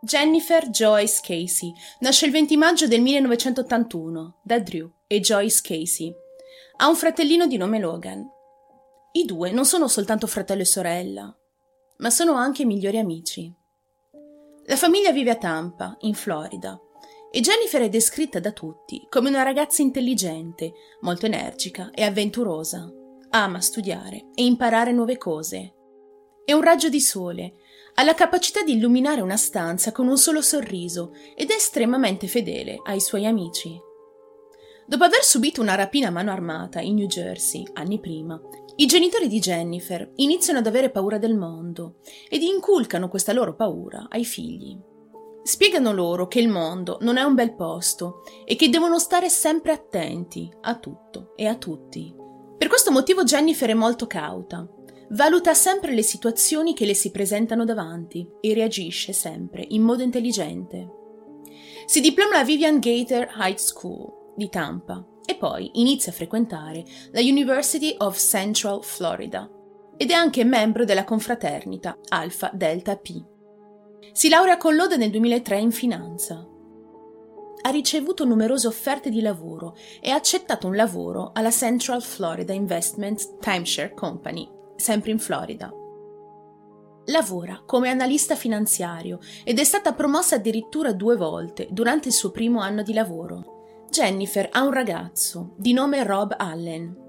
Jennifer Joyce Casey nasce il 20 maggio del 1981 da Drew e Joyce Casey. Ha un fratellino di nome Logan. I due non sono soltanto fratello e sorella, ma sono anche migliori amici. La famiglia vive a Tampa, in Florida, e Jennifer è descritta da tutti come una ragazza intelligente, molto energica e avventurosa. Ama studiare e imparare nuove cose. È un raggio di sole, ha la capacità di illuminare una stanza con un solo sorriso ed è estremamente fedele ai suoi amici. Dopo aver subito una rapina a mano armata in New Jersey anni prima, i genitori di Jennifer iniziano ad avere paura del mondo ed inculcano questa loro paura ai figli. Spiegano loro che il mondo non è un bel posto e che devono stare sempre attenti a tutto e a tutti. Per questo motivo Jennifer è molto cauta. Valuta sempre le situazioni che le si presentano davanti e reagisce sempre in modo intelligente. Si diploma alla Vivian Gator High School di Tampa e poi inizia a frequentare la University of Central Florida ed è anche membro della confraternita Alpha Delta P. Si laurea con lode nel 2003 in finanza. Ha ricevuto numerose offerte di lavoro e ha accettato un lavoro alla Central Florida Investment Timeshare Company, sempre in Florida. Lavora come analista finanziario ed è stata promossa addirittura due volte durante il suo primo anno di lavoro. Jennifer ha un ragazzo di nome Rob Allen.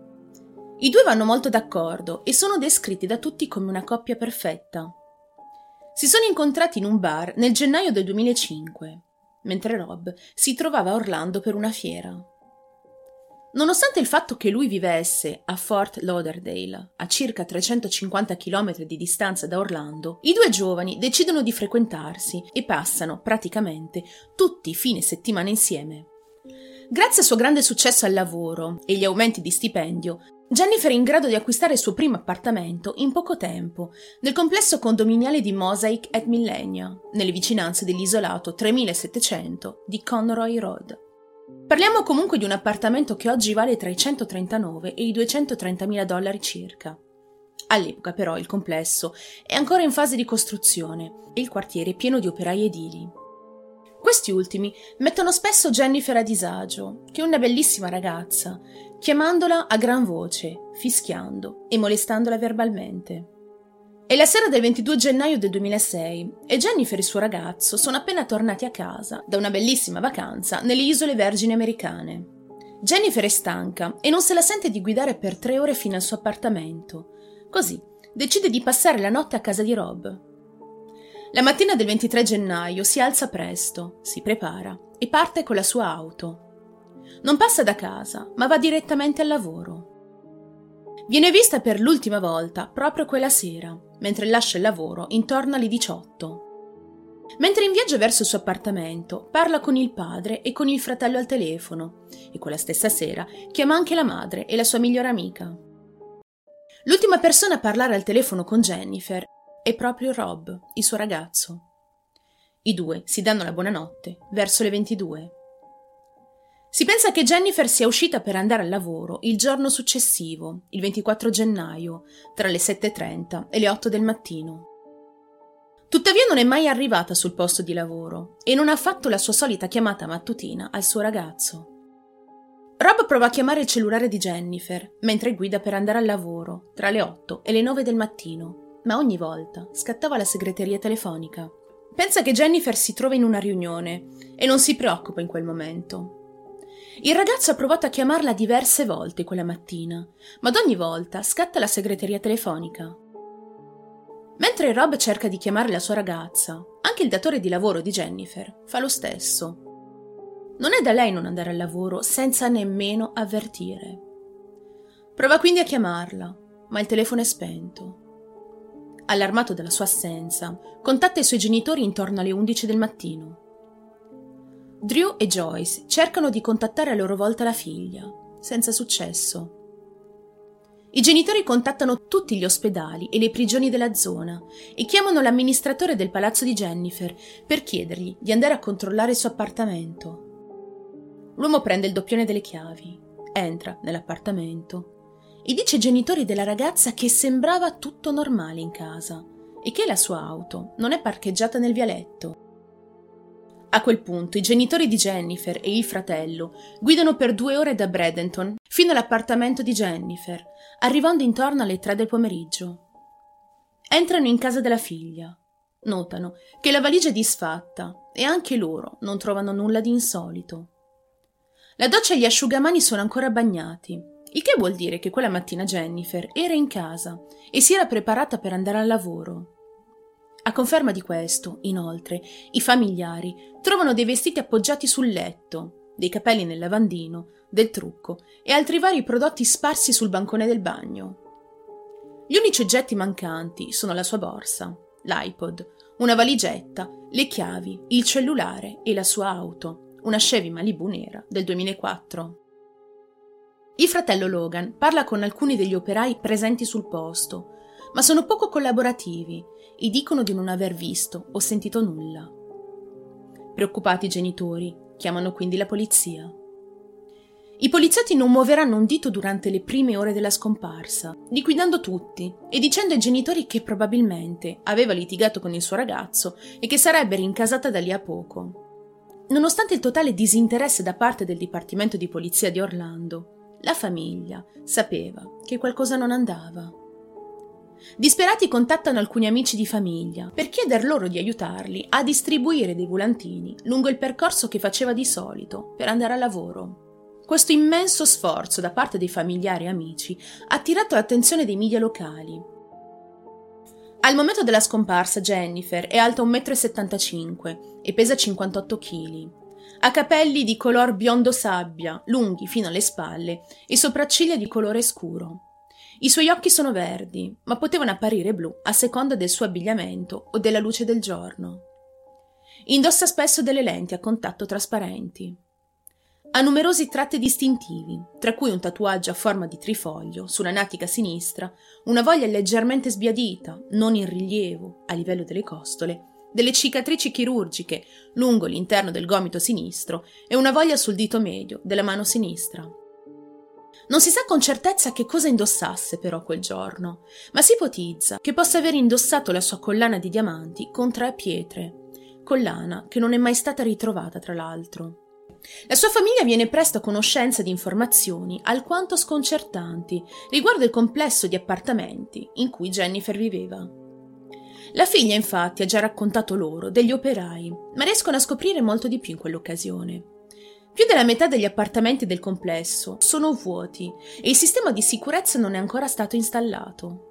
I due vanno molto d'accordo e sono descritti da tutti come una coppia perfetta. Si sono incontrati in un bar nel gennaio del 2005, mentre Rob si trovava a Orlando per una fiera. Nonostante il fatto che lui vivesse a Fort Lauderdale, a circa 350 km di distanza da Orlando, i due giovani decidono di frequentarsi e passano praticamente tutti i fine settimana insieme. Grazie al suo grande successo al lavoro e gli aumenti di stipendio, Jennifer è in grado di acquistare il suo primo appartamento in poco tempo, nel complesso condominiale di Mosaic at Millenia, nelle vicinanze dell'isolato 3700 di Conroy Road. Parliamo comunque di un appartamento che oggi vale tra i 139 e i 230 mila dollari circa. All'epoca però il complesso è ancora in fase di costruzione e il quartiere è pieno di operai edili. Questi ultimi mettono spesso Jennifer a disagio, che è una bellissima ragazza, chiamandola a gran voce, fischiando e molestandola verbalmente. È la sera del 22 gennaio del 2006 e Jennifer e il suo ragazzo sono appena tornati a casa da una bellissima vacanza nelle isole Vergini americane. Jennifer è stanca e non se la sente di guidare per tre ore fino al suo appartamento. Così decide di passare la notte a casa di Rob, la mattina del 23 gennaio si alza presto, si prepara e parte con la sua auto. Non passa da casa, ma va direttamente al lavoro. Viene vista per l'ultima volta proprio quella sera, mentre lascia il lavoro intorno alle 18. Mentre in viaggio verso il suo appartamento, parla con il padre e con il fratello al telefono e quella stessa sera chiama anche la madre e la sua migliore amica. L'ultima persona a parlare al telefono con Jennifer è proprio Rob, il suo ragazzo. I due si danno la buonanotte verso le 22. Si pensa che Jennifer sia uscita per andare al lavoro il giorno successivo, il 24 gennaio, tra le 7.30 e le 8 del mattino. Tuttavia non è mai arrivata sul posto di lavoro e non ha fatto la sua solita chiamata mattutina al suo ragazzo. Rob prova a chiamare il cellulare di Jennifer mentre guida per andare al lavoro tra le 8 e le 9 del mattino ma ogni volta scattava la segreteria telefonica. Pensa che Jennifer si trova in una riunione e non si preoccupa in quel momento. Il ragazzo ha provato a chiamarla diverse volte quella mattina, ma ad ogni volta scatta la segreteria telefonica. Mentre Rob cerca di chiamare la sua ragazza, anche il datore di lavoro di Jennifer fa lo stesso. Non è da lei non andare al lavoro senza nemmeno avvertire. Prova quindi a chiamarla, ma il telefono è spento allarmato della sua assenza, contatta i suoi genitori intorno alle 11 del mattino. Drew e Joyce cercano di contattare a loro volta la figlia, senza successo. I genitori contattano tutti gli ospedali e le prigioni della zona e chiamano l'amministratore del palazzo di Jennifer per chiedergli di andare a controllare il suo appartamento. L'uomo prende il doppione delle chiavi, entra nell'appartamento e dice ai genitori della ragazza che sembrava tutto normale in casa e che la sua auto non è parcheggiata nel vialetto. A quel punto i genitori di Jennifer e il fratello guidano per due ore da Bradenton fino all'appartamento di Jennifer, arrivando intorno alle tre del pomeriggio. Entrano in casa della figlia. Notano che la valigia è disfatta e anche loro non trovano nulla di insolito. La doccia e gli asciugamani sono ancora bagnati, il che vuol dire che quella mattina Jennifer era in casa e si era preparata per andare al lavoro. A conferma di questo, inoltre, i familiari trovano dei vestiti appoggiati sul letto, dei capelli nel lavandino, del trucco e altri vari prodotti sparsi sul bancone del bagno. Gli unici oggetti mancanti sono la sua borsa, l'iPod, una valigetta, le chiavi, il cellulare e la sua auto, una Chevy Malibu nera del 2004. Il fratello Logan parla con alcuni degli operai presenti sul posto, ma sono poco collaborativi e dicono di non aver visto o sentito nulla. Preoccupati i genitori chiamano quindi la polizia. I poliziotti non muoveranno un dito durante le prime ore della scomparsa, liquidando tutti e dicendo ai genitori che probabilmente aveva litigato con il suo ragazzo e che sarebbe rincasata da lì a poco. Nonostante il totale disinteresse da parte del Dipartimento di Polizia di Orlando, la famiglia sapeva che qualcosa non andava. Disperati contattano alcuni amici di famiglia per chieder loro di aiutarli a distribuire dei volantini lungo il percorso che faceva di solito per andare a lavoro. Questo immenso sforzo da parte dei familiari e amici ha attirato l'attenzione dei media locali. Al momento della scomparsa Jennifer è alta 1,75 m e pesa 58 kg. Ha capelli di color biondo sabbia, lunghi fino alle spalle, e sopracciglia di colore scuro. I suoi occhi sono verdi, ma potevano apparire blu a seconda del suo abbigliamento o della luce del giorno. Indossa spesso delle lenti a contatto trasparenti. Ha numerosi tratti distintivi, tra cui un tatuaggio a forma di trifoglio sulla natica sinistra, una voglia leggermente sbiadita, non in rilievo, a livello delle costole, delle cicatrici chirurgiche lungo l'interno del gomito sinistro e una voglia sul dito medio della mano sinistra. Non si sa con certezza che cosa indossasse però quel giorno, ma si ipotizza che possa aver indossato la sua collana di diamanti con tre pietre, collana che non è mai stata ritrovata tra l'altro. La sua famiglia viene presto a conoscenza di informazioni alquanto sconcertanti riguardo il complesso di appartamenti in cui Jennifer viveva. La figlia infatti ha già raccontato loro degli operai, ma riescono a scoprire molto di più in quell'occasione. Più della metà degli appartamenti del complesso sono vuoti e il sistema di sicurezza non è ancora stato installato.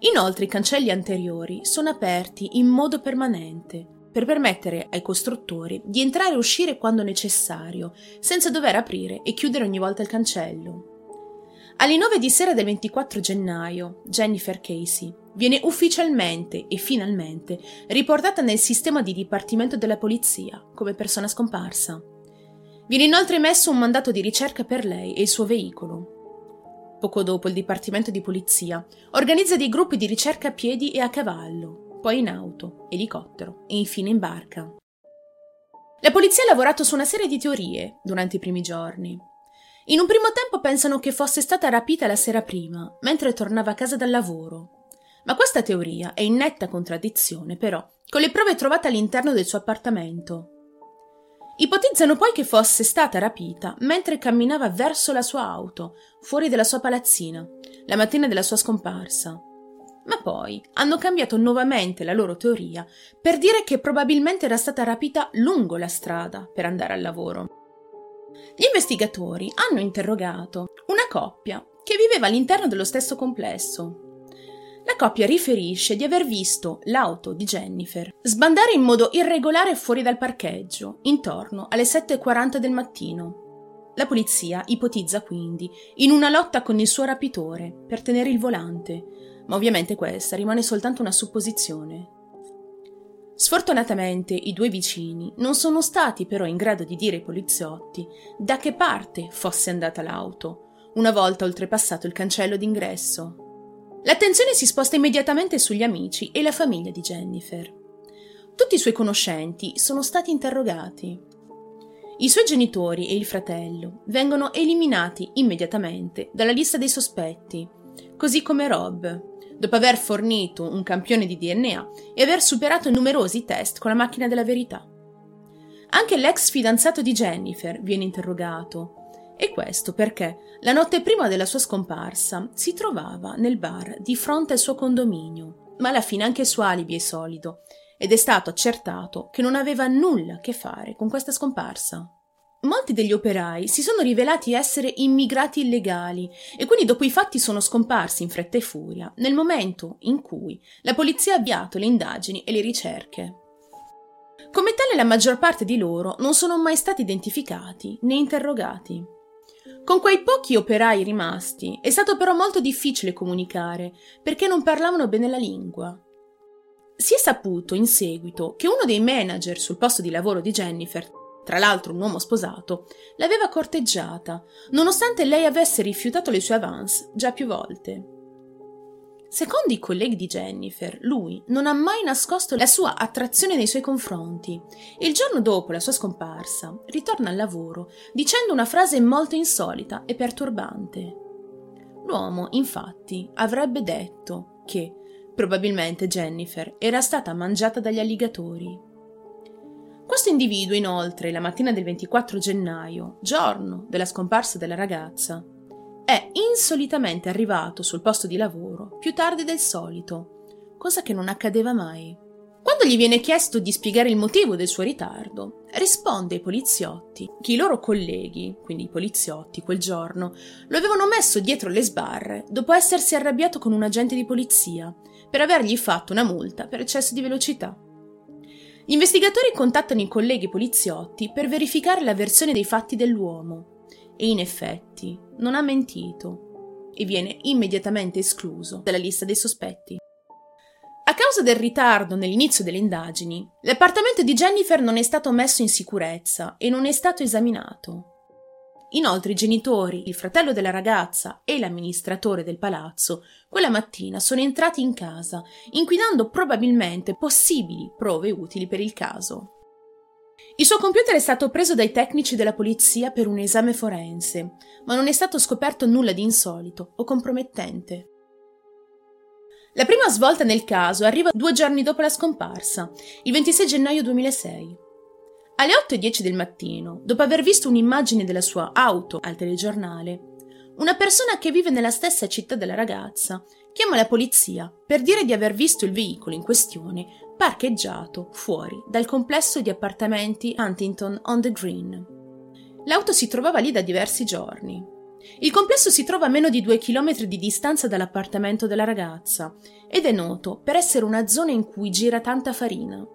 Inoltre i cancelli anteriori sono aperti in modo permanente, per permettere ai costruttori di entrare e uscire quando necessario, senza dover aprire e chiudere ogni volta il cancello. Alle 9 di sera del 24 gennaio, Jennifer Casey viene ufficialmente e finalmente riportata nel sistema di dipartimento della polizia come persona scomparsa. Viene inoltre emesso un mandato di ricerca per lei e il suo veicolo. Poco dopo il Dipartimento di Polizia organizza dei gruppi di ricerca a piedi e a cavallo, poi in auto, elicottero e infine in barca. La polizia ha lavorato su una serie di teorie durante i primi giorni. In un primo tempo pensano che fosse stata rapita la sera prima, mentre tornava a casa dal lavoro. Ma questa teoria è in netta contraddizione, però, con le prove trovate all'interno del suo appartamento. Ipotizzano poi che fosse stata rapita mentre camminava verso la sua auto, fuori dalla sua palazzina, la mattina della sua scomparsa ma poi hanno cambiato nuovamente la loro teoria per dire che probabilmente era stata rapita lungo la strada per andare al lavoro. Gli investigatori hanno interrogato una coppia che viveva all'interno dello stesso complesso. La coppia riferisce di aver visto l'auto di Jennifer sbandare in modo irregolare fuori dal parcheggio, intorno alle 7.40 del mattino. La polizia ipotizza quindi in una lotta con il suo rapitore per tenere il volante, ma ovviamente questa rimane soltanto una supposizione. Sfortunatamente i due vicini non sono stati però in grado di dire ai poliziotti da che parte fosse andata l'auto, una volta oltrepassato il cancello d'ingresso. L'attenzione si sposta immediatamente sugli amici e la famiglia di Jennifer. Tutti i suoi conoscenti sono stati interrogati. I suoi genitori e il fratello vengono eliminati immediatamente dalla lista dei sospetti, così come Rob, dopo aver fornito un campione di DNA e aver superato numerosi test con la macchina della verità. Anche l'ex fidanzato di Jennifer viene interrogato. E questo perché la notte prima della sua scomparsa si trovava nel bar di fronte al suo condominio, ma alla fine anche il suo alibi è solido ed è stato accertato che non aveva nulla a che fare con questa scomparsa. Molti degli operai si sono rivelati essere immigrati illegali e quindi dopo i fatti sono scomparsi in fretta e furia nel momento in cui la polizia ha avviato le indagini e le ricerche. Come tale la maggior parte di loro non sono mai stati identificati né interrogati. Con quei pochi operai rimasti è stato però molto difficile comunicare perché non parlavano bene la lingua. Si è saputo in seguito che uno dei manager sul posto di lavoro di Jennifer tra l'altro un uomo sposato, l'aveva corteggiata, nonostante lei avesse rifiutato le sue avance già più volte. Secondo i colleghi di Jennifer, lui non ha mai nascosto la sua attrazione nei suoi confronti il giorno dopo la sua scomparsa ritorna al lavoro dicendo una frase molto insolita e perturbante. L'uomo, infatti, avrebbe detto che probabilmente Jennifer era stata mangiata dagli alligatori questo individuo, inoltre, la mattina del 24 gennaio, giorno della scomparsa della ragazza, è insolitamente arrivato sul posto di lavoro più tardi del solito, cosa che non accadeva mai. Quando gli viene chiesto di spiegare il motivo del suo ritardo, risponde ai poliziotti che i loro colleghi, quindi i poliziotti, quel giorno, lo avevano messo dietro le sbarre dopo essersi arrabbiato con un agente di polizia per avergli fatto una multa per eccesso di velocità. Gli investigatori contattano i colleghi poliziotti per verificare la versione dei fatti dell'uomo e in effetti non ha mentito e viene immediatamente escluso dalla lista dei sospetti. A causa del ritardo nell'inizio delle indagini, l'appartamento di Jennifer non è stato messo in sicurezza e non è stato esaminato. Inoltre i genitori, il fratello della ragazza e l'amministratore del palazzo quella mattina sono entrati in casa, inquinando probabilmente possibili prove utili per il caso. Il suo computer è stato preso dai tecnici della polizia per un esame forense, ma non è stato scoperto nulla di insolito o compromettente. La prima svolta nel caso arriva due giorni dopo la scomparsa, il 26 gennaio 2006. Alle 8.10 del mattino, dopo aver visto un'immagine della sua auto al telegiornale, una persona che vive nella stessa città della ragazza chiama la polizia per dire di aver visto il veicolo in questione parcheggiato fuori dal complesso di appartamenti Huntington on the Green. L'auto si trovava lì da diversi giorni. Il complesso si trova a meno di due chilometri di distanza dall'appartamento della ragazza ed è noto per essere una zona in cui gira tanta farina.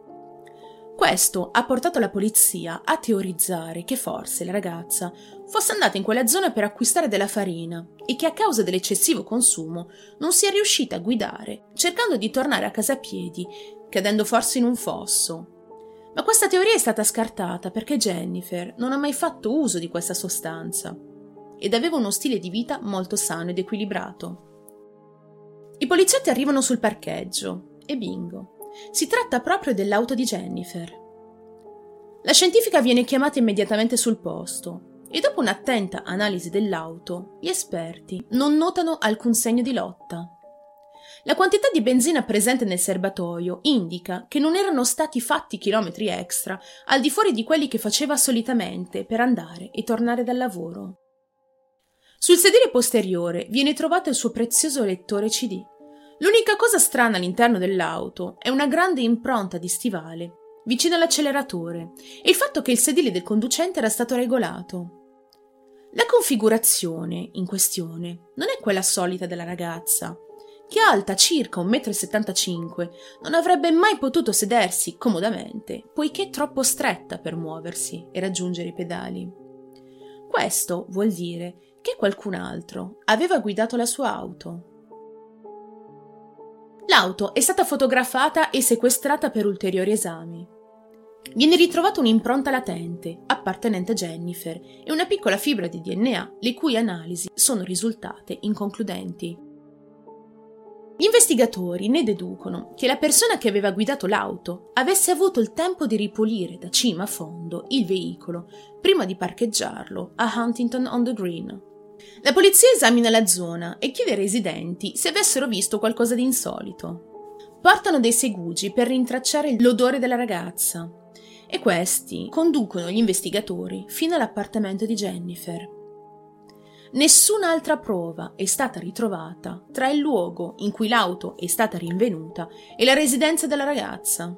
Questo ha portato la polizia a teorizzare che forse la ragazza fosse andata in quella zona per acquistare della farina e che a causa dell'eccessivo consumo non sia riuscita a guidare, cercando di tornare a casa a piedi, cadendo forse in un fosso. Ma questa teoria è stata scartata perché Jennifer non ha mai fatto uso di questa sostanza ed aveva uno stile di vita molto sano ed equilibrato. I poliziotti arrivano sul parcheggio e bingo, si tratta proprio dell'auto di Jennifer. La scientifica viene chiamata immediatamente sul posto e dopo un'attenta analisi dell'auto, gli esperti non notano alcun segno di lotta. La quantità di benzina presente nel serbatoio indica che non erano stati fatti chilometri extra al di fuori di quelli che faceva solitamente per andare e tornare dal lavoro. Sul sedile posteriore viene trovato il suo prezioso lettore CD. L'unica cosa strana all'interno dell'auto è una grande impronta di stivale vicino all'acceleratore e il fatto che il sedile del conducente era stato regolato. La configurazione in questione non è quella solita della ragazza, che alta circa 1,75 m non avrebbe mai potuto sedersi comodamente, poiché troppo stretta per muoversi e raggiungere i pedali. Questo vuol dire che qualcun altro aveva guidato la sua auto. L'auto è stata fotografata e sequestrata per ulteriori esami. Viene ritrovata un'impronta latente, appartenente a Jennifer, e una piccola fibra di DNA, le cui analisi sono risultate inconcludenti. Gli investigatori ne deducono che la persona che aveva guidato l'auto avesse avuto il tempo di ripulire da cima a fondo il veicolo prima di parcheggiarlo a Huntington on the Green, la polizia esamina la zona e chiede ai residenti se avessero visto qualcosa di insolito. Portano dei segugi per rintracciare l'odore della ragazza e questi conducono gli investigatori fino all'appartamento di Jennifer. Nessun'altra prova è stata ritrovata tra il luogo in cui l'auto è stata rinvenuta e la residenza della ragazza.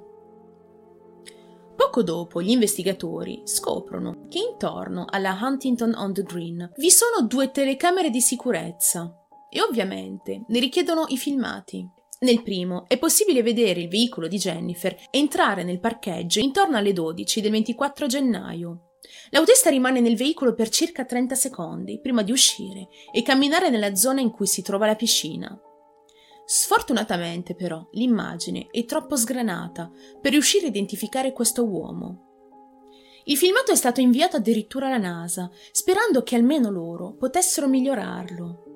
Poco dopo gli investigatori scoprono che intorno alla Huntington on the Green vi sono due telecamere di sicurezza e ovviamente ne richiedono i filmati. Nel primo è possibile vedere il veicolo di Jennifer entrare nel parcheggio intorno alle 12 del 24 gennaio. L'autista rimane nel veicolo per circa 30 secondi prima di uscire e camminare nella zona in cui si trova la piscina. Sfortunatamente, però, l'immagine è troppo sgranata per riuscire a identificare questo uomo. Il filmato è stato inviato addirittura alla NASA, sperando che almeno loro potessero migliorarlo.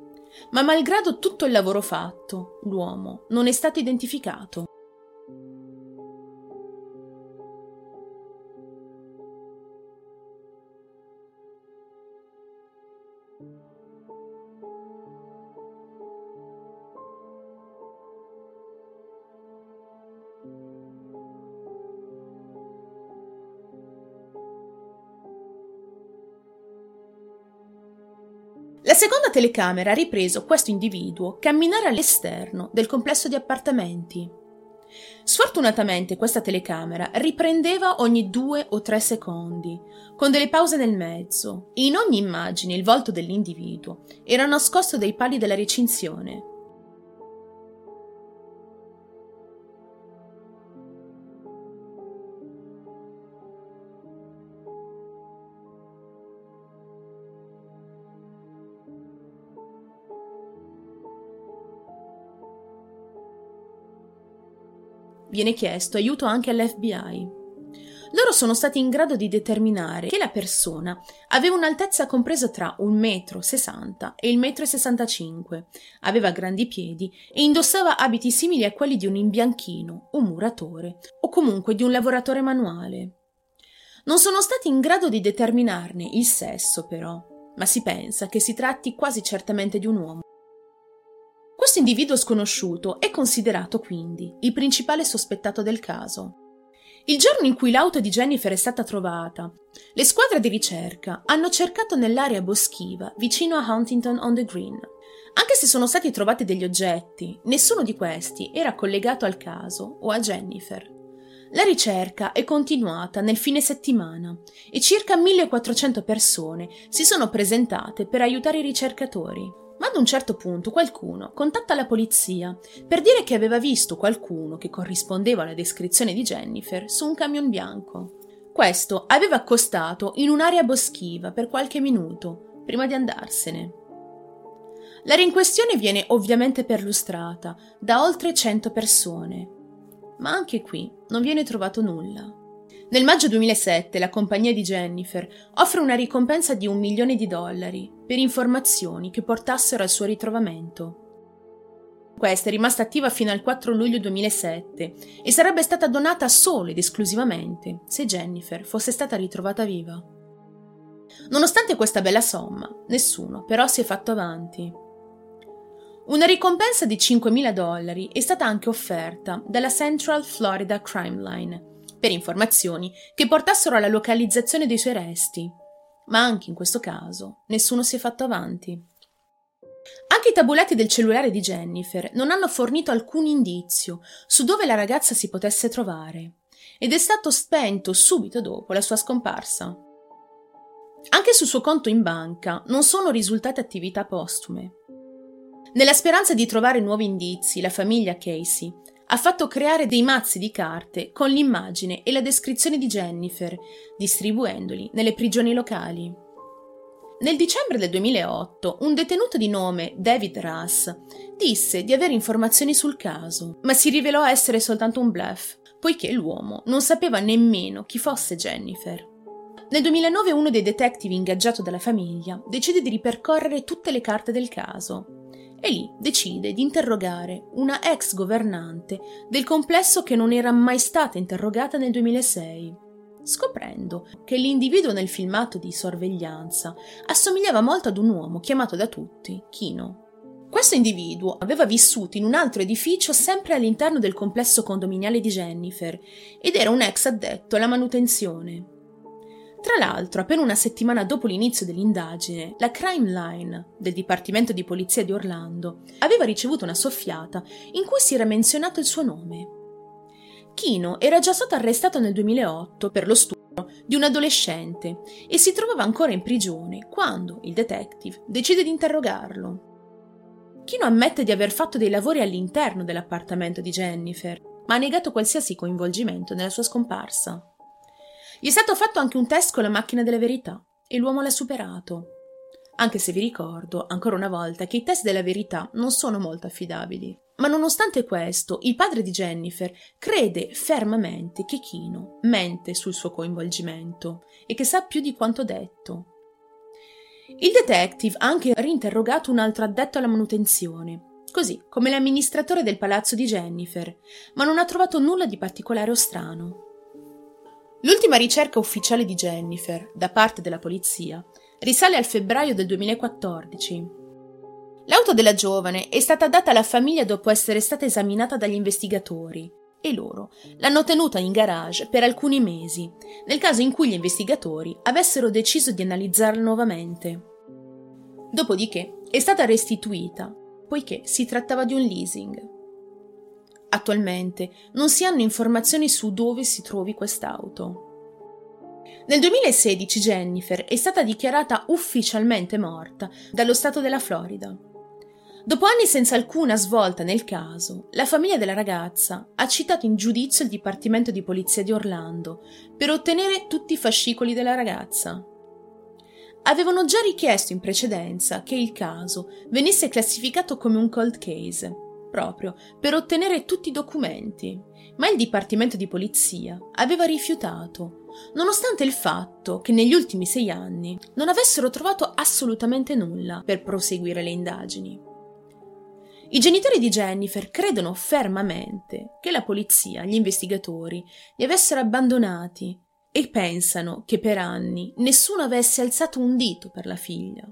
Ma malgrado tutto il lavoro fatto, l'uomo non è stato identificato. Seconda telecamera ha ripreso questo individuo camminare all'esterno del complesso di appartamenti. Sfortunatamente questa telecamera riprendeva ogni due o tre secondi, con delle pause nel mezzo, e in ogni immagine il volto dell'individuo era nascosto dai pali della recinzione. Viene chiesto aiuto anche all'FBI. Loro sono stati in grado di determinare che la persona aveva un'altezza compresa tra 1,60 m e il 1,65 m, aveva grandi piedi e indossava abiti simili a quelli di un imbianchino, un muratore o comunque di un lavoratore manuale. Non sono stati in grado di determinarne il sesso, però, ma si pensa che si tratti quasi certamente di un uomo. Questo individuo sconosciuto è considerato quindi il principale sospettato del caso. Il giorno in cui l'auto di Jennifer è stata trovata, le squadre di ricerca hanno cercato nell'area boschiva vicino a Huntington on the Green. Anche se sono stati trovati degli oggetti, nessuno di questi era collegato al caso o a Jennifer. La ricerca è continuata nel fine settimana e circa 1400 persone si sono presentate per aiutare i ricercatori. Ma ad un certo punto qualcuno contatta la polizia per dire che aveva visto qualcuno che corrispondeva alla descrizione di Jennifer su un camion bianco. Questo aveva accostato in un'area boschiva per qualche minuto prima di andarsene. L'area in questione viene ovviamente perlustrata da oltre 100 persone, ma anche qui non viene trovato nulla. Nel maggio 2007 la compagnia di Jennifer offre una ricompensa di un milione di dollari per informazioni che portassero al suo ritrovamento. Questa è rimasta attiva fino al 4 luglio 2007 e sarebbe stata donata solo ed esclusivamente se Jennifer fosse stata ritrovata viva. Nonostante questa bella somma, nessuno però si è fatto avanti. Una ricompensa di 5.000 dollari è stata anche offerta dalla Central Florida Crime Line per informazioni che portassero alla localizzazione dei suoi resti, ma anche in questo caso nessuno si è fatto avanti. Anche i tabulati del cellulare di Jennifer non hanno fornito alcun indizio su dove la ragazza si potesse trovare ed è stato spento subito dopo la sua scomparsa. Anche sul suo conto in banca non sono risultate attività postume. Nella speranza di trovare nuovi indizi, la famiglia Casey ha fatto creare dei mazzi di carte con l'immagine e la descrizione di Jennifer, distribuendoli nelle prigioni locali. Nel dicembre del 2008, un detenuto di nome David Russ disse di avere informazioni sul caso, ma si rivelò essere soltanto un bluff, poiché l'uomo non sapeva nemmeno chi fosse Jennifer. Nel 2009 uno dei detective ingaggiato dalla famiglia decide di ripercorrere tutte le carte del caso e lì decide di interrogare una ex governante del complesso che non era mai stata interrogata nel 2006, scoprendo che l'individuo nel filmato di sorveglianza assomigliava molto ad un uomo chiamato da tutti Kino. Questo individuo aveva vissuto in un altro edificio sempre all'interno del complesso condominiale di Jennifer ed era un ex addetto alla manutenzione. Tra l'altro, appena una settimana dopo l'inizio dell'indagine, la Crime Line del Dipartimento di Polizia di Orlando aveva ricevuto una soffiata in cui si era menzionato il suo nome. Kino era già stato arrestato nel 2008 per lo stupro di un adolescente e si trovava ancora in prigione quando il detective decide di interrogarlo. Kino ammette di aver fatto dei lavori all'interno dell'appartamento di Jennifer, ma ha negato qualsiasi coinvolgimento nella sua scomparsa. Gli è stato fatto anche un test con la macchina della verità e l'uomo l'ha superato. Anche se vi ricordo, ancora una volta, che i test della verità non sono molto affidabili. Ma nonostante questo, il padre di Jennifer crede fermamente che Kino mente sul suo coinvolgimento e che sa più di quanto detto. Il detective ha anche rinterrogato un altro addetto alla manutenzione, così come l'amministratore del palazzo di Jennifer, ma non ha trovato nulla di particolare o strano. L'ultima ricerca ufficiale di Jennifer, da parte della polizia, risale al febbraio del 2014. L'auto della giovane è stata data alla famiglia dopo essere stata esaminata dagli investigatori e loro l'hanno tenuta in garage per alcuni mesi, nel caso in cui gli investigatori avessero deciso di analizzarla nuovamente. Dopodiché è stata restituita, poiché si trattava di un leasing. Attualmente non si hanno informazioni su dove si trovi quest'auto. Nel 2016 Jennifer è stata dichiarata ufficialmente morta dallo Stato della Florida. Dopo anni senza alcuna svolta nel caso, la famiglia della ragazza ha citato in giudizio il Dipartimento di Polizia di Orlando per ottenere tutti i fascicoli della ragazza. Avevano già richiesto in precedenza che il caso venisse classificato come un cold case, proprio per ottenere tutti i documenti, ma il Dipartimento di Polizia aveva rifiutato, nonostante il fatto che negli ultimi sei anni non avessero trovato assolutamente nulla per proseguire le indagini. I genitori di Jennifer credono fermamente che la polizia, gli investigatori, li avessero abbandonati e pensano che per anni nessuno avesse alzato un dito per la figlia.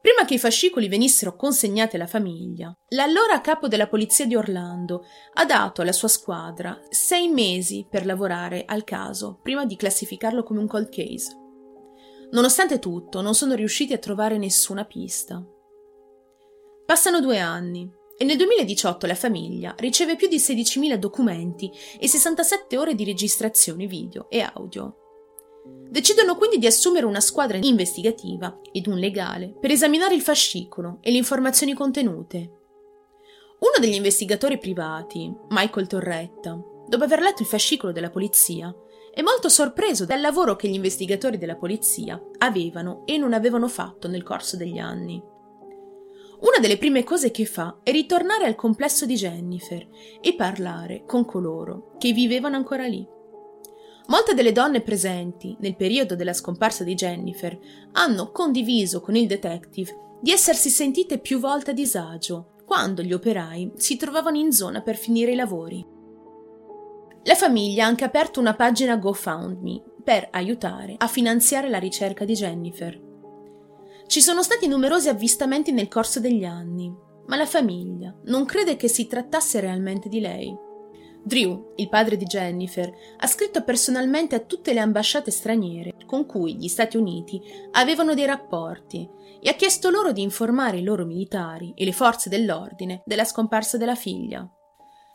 Prima che i fascicoli venissero consegnati alla famiglia, l'allora capo della polizia di Orlando ha dato alla sua squadra sei mesi per lavorare al caso prima di classificarlo come un cold case. Nonostante tutto, non sono riusciti a trovare nessuna pista. Passano due anni e nel 2018 la famiglia riceve più di 16.000 documenti e 67 ore di registrazioni video e audio. Decidono quindi di assumere una squadra investigativa ed un legale per esaminare il fascicolo e le informazioni contenute. Uno degli investigatori privati, Michael Torretta, dopo aver letto il fascicolo della polizia, è molto sorpreso dal lavoro che gli investigatori della polizia avevano e non avevano fatto nel corso degli anni. Una delle prime cose che fa è ritornare al complesso di Jennifer e parlare con coloro che vivevano ancora lì. Molte delle donne presenti nel periodo della scomparsa di Jennifer hanno condiviso con il detective di essersi sentite più volte a disagio quando gli operai si trovavano in zona per finire i lavori. La famiglia ha anche aperto una pagina GoFundMe per aiutare a finanziare la ricerca di Jennifer. Ci sono stati numerosi avvistamenti nel corso degli anni, ma la famiglia non crede che si trattasse realmente di lei. Drew, il padre di Jennifer, ha scritto personalmente a tutte le ambasciate straniere con cui gli Stati Uniti avevano dei rapporti e ha chiesto loro di informare i loro militari e le forze dell'ordine della scomparsa della figlia.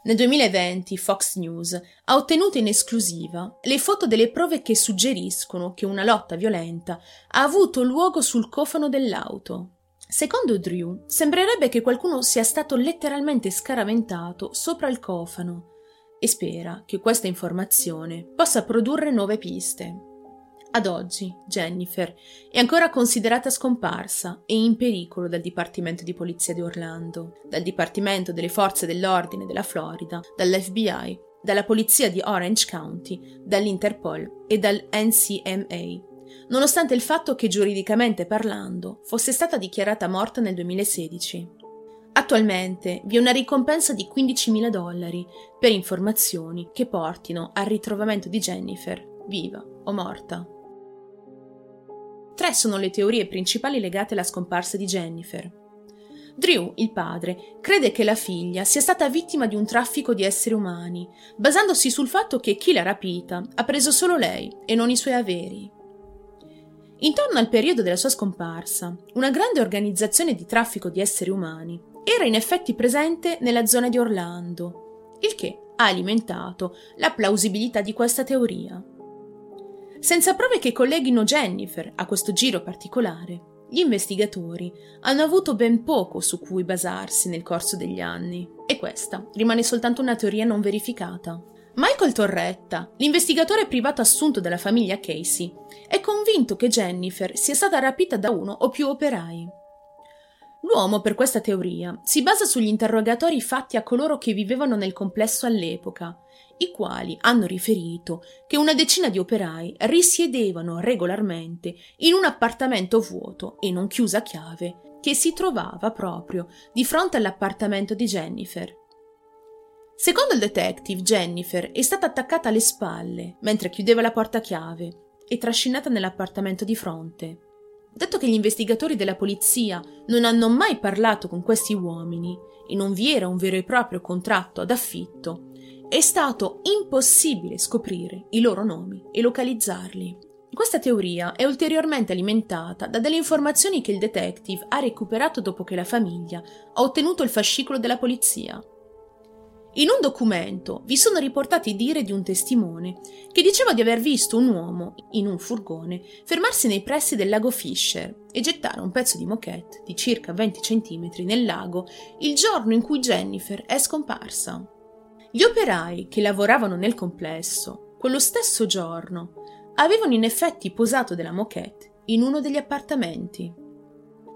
Nel 2020 Fox News ha ottenuto in esclusiva le foto delle prove che suggeriscono che una lotta violenta ha avuto luogo sul cofano dell'auto. Secondo Drew, sembrerebbe che qualcuno sia stato letteralmente scaraventato sopra il cofano e spera che questa informazione possa produrre nuove piste. Ad oggi Jennifer è ancora considerata scomparsa e in pericolo dal Dipartimento di Polizia di Orlando, dal Dipartimento delle Forze dell'Ordine della Florida, dall'FBI, dalla Polizia di Orange County, dall'Interpol e dal NCMA, nonostante il fatto che giuridicamente parlando fosse stata dichiarata morta nel 2016. Attualmente vi è una ricompensa di 15.000 dollari per informazioni che portino al ritrovamento di Jennifer, viva o morta. Tre sono le teorie principali legate alla scomparsa di Jennifer. Drew, il padre, crede che la figlia sia stata vittima di un traffico di esseri umani, basandosi sul fatto che chi l'ha rapita ha preso solo lei e non i suoi averi. Intorno al periodo della sua scomparsa, una grande organizzazione di traffico di esseri umani era in effetti presente nella zona di Orlando, il che ha alimentato la plausibilità di questa teoria. Senza prove che colleghino Jennifer a questo giro particolare, gli investigatori hanno avuto ben poco su cui basarsi nel corso degli anni, e questa rimane soltanto una teoria non verificata. Michael Torretta, l'investigatore privato assunto dalla famiglia Casey, è convinto che Jennifer sia stata rapita da uno o più operai. L'uomo, per questa teoria, si basa sugli interrogatori fatti a coloro che vivevano nel complesso all'epoca, i quali hanno riferito che una decina di operai risiedevano regolarmente in un appartamento vuoto e non chiuso a chiave che si trovava proprio di fronte all'appartamento di Jennifer. Secondo il detective, Jennifer è stata attaccata alle spalle mentre chiudeva la porta a chiave e trascinata nell'appartamento di fronte. Dato che gli investigatori della polizia non hanno mai parlato con questi uomini e non vi era un vero e proprio contratto ad affitto, è stato impossibile scoprire i loro nomi e localizzarli. Questa teoria è ulteriormente alimentata da delle informazioni che il detective ha recuperato dopo che la famiglia ha ottenuto il fascicolo della polizia. In un documento vi sono riportati dire di un testimone che diceva di aver visto un uomo in un furgone fermarsi nei pressi del lago Fisher e gettare un pezzo di moquette di circa 20 cm nel lago il giorno in cui Jennifer è scomparsa. Gli operai che lavoravano nel complesso, quello stesso giorno, avevano in effetti posato della moquette in uno degli appartamenti.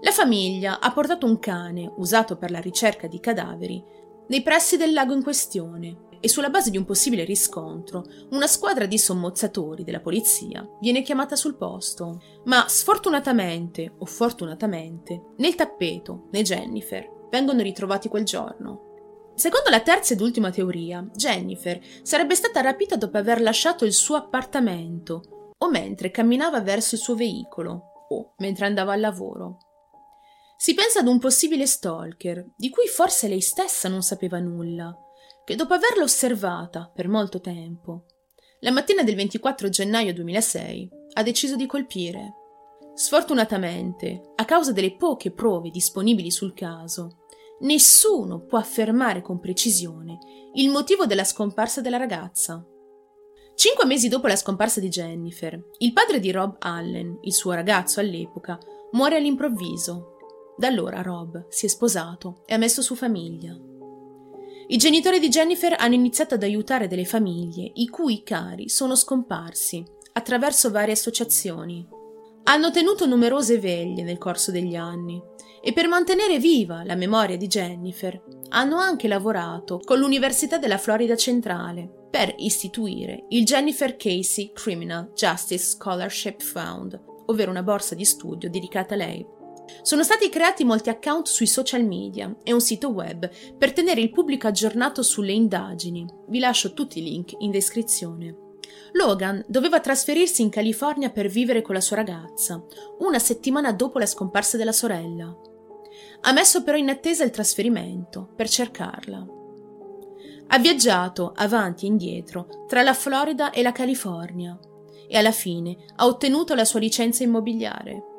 La famiglia ha portato un cane usato per la ricerca di cadaveri nei pressi del lago in questione e sulla base di un possibile riscontro, una squadra di sommozzatori della polizia viene chiamata sul posto. Ma sfortunatamente o fortunatamente, né il tappeto né Jennifer vengono ritrovati quel giorno. Secondo la terza ed ultima teoria, Jennifer sarebbe stata rapita dopo aver lasciato il suo appartamento o mentre camminava verso il suo veicolo o mentre andava al lavoro. Si pensa ad un possibile stalker, di cui forse lei stessa non sapeva nulla, che dopo averla osservata per molto tempo, la mattina del 24 gennaio 2006 ha deciso di colpire. Sfortunatamente, a causa delle poche prove disponibili sul caso, nessuno può affermare con precisione il motivo della scomparsa della ragazza. Cinque mesi dopo la scomparsa di Jennifer, il padre di Rob Allen, il suo ragazzo all'epoca, muore all'improvviso da allora Rob si è sposato e ha messo su famiglia. I genitori di Jennifer hanno iniziato ad aiutare delle famiglie i cui cari sono scomparsi attraverso varie associazioni. Hanno tenuto numerose veglie nel corso degli anni e per mantenere viva la memoria di Jennifer hanno anche lavorato con l'Università della Florida Centrale per istituire il Jennifer Casey Criminal Justice Scholarship Fund, ovvero una borsa di studio dedicata a lei. Sono stati creati molti account sui social media e un sito web per tenere il pubblico aggiornato sulle indagini. Vi lascio tutti i link in descrizione. Logan doveva trasferirsi in California per vivere con la sua ragazza, una settimana dopo la scomparsa della sorella. Ha messo però in attesa il trasferimento per cercarla. Ha viaggiato avanti e indietro tra la Florida e la California e alla fine ha ottenuto la sua licenza immobiliare.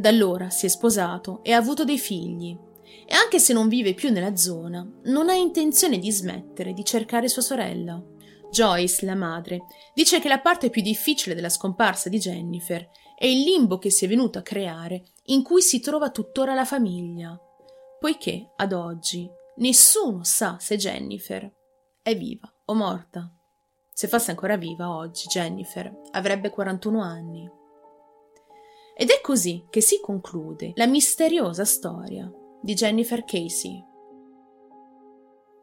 Da allora si è sposato e ha avuto dei figli. E anche se non vive più nella zona, non ha intenzione di smettere di cercare sua sorella. Joyce, la madre, dice che la parte più difficile della scomparsa di Jennifer è il limbo che si è venuto a creare in cui si trova tuttora la famiglia, poiché ad oggi nessuno sa se Jennifer è viva o morta. Se fosse ancora viva oggi, Jennifer avrebbe 41 anni. Ed è così che si conclude la misteriosa storia di Jennifer Casey.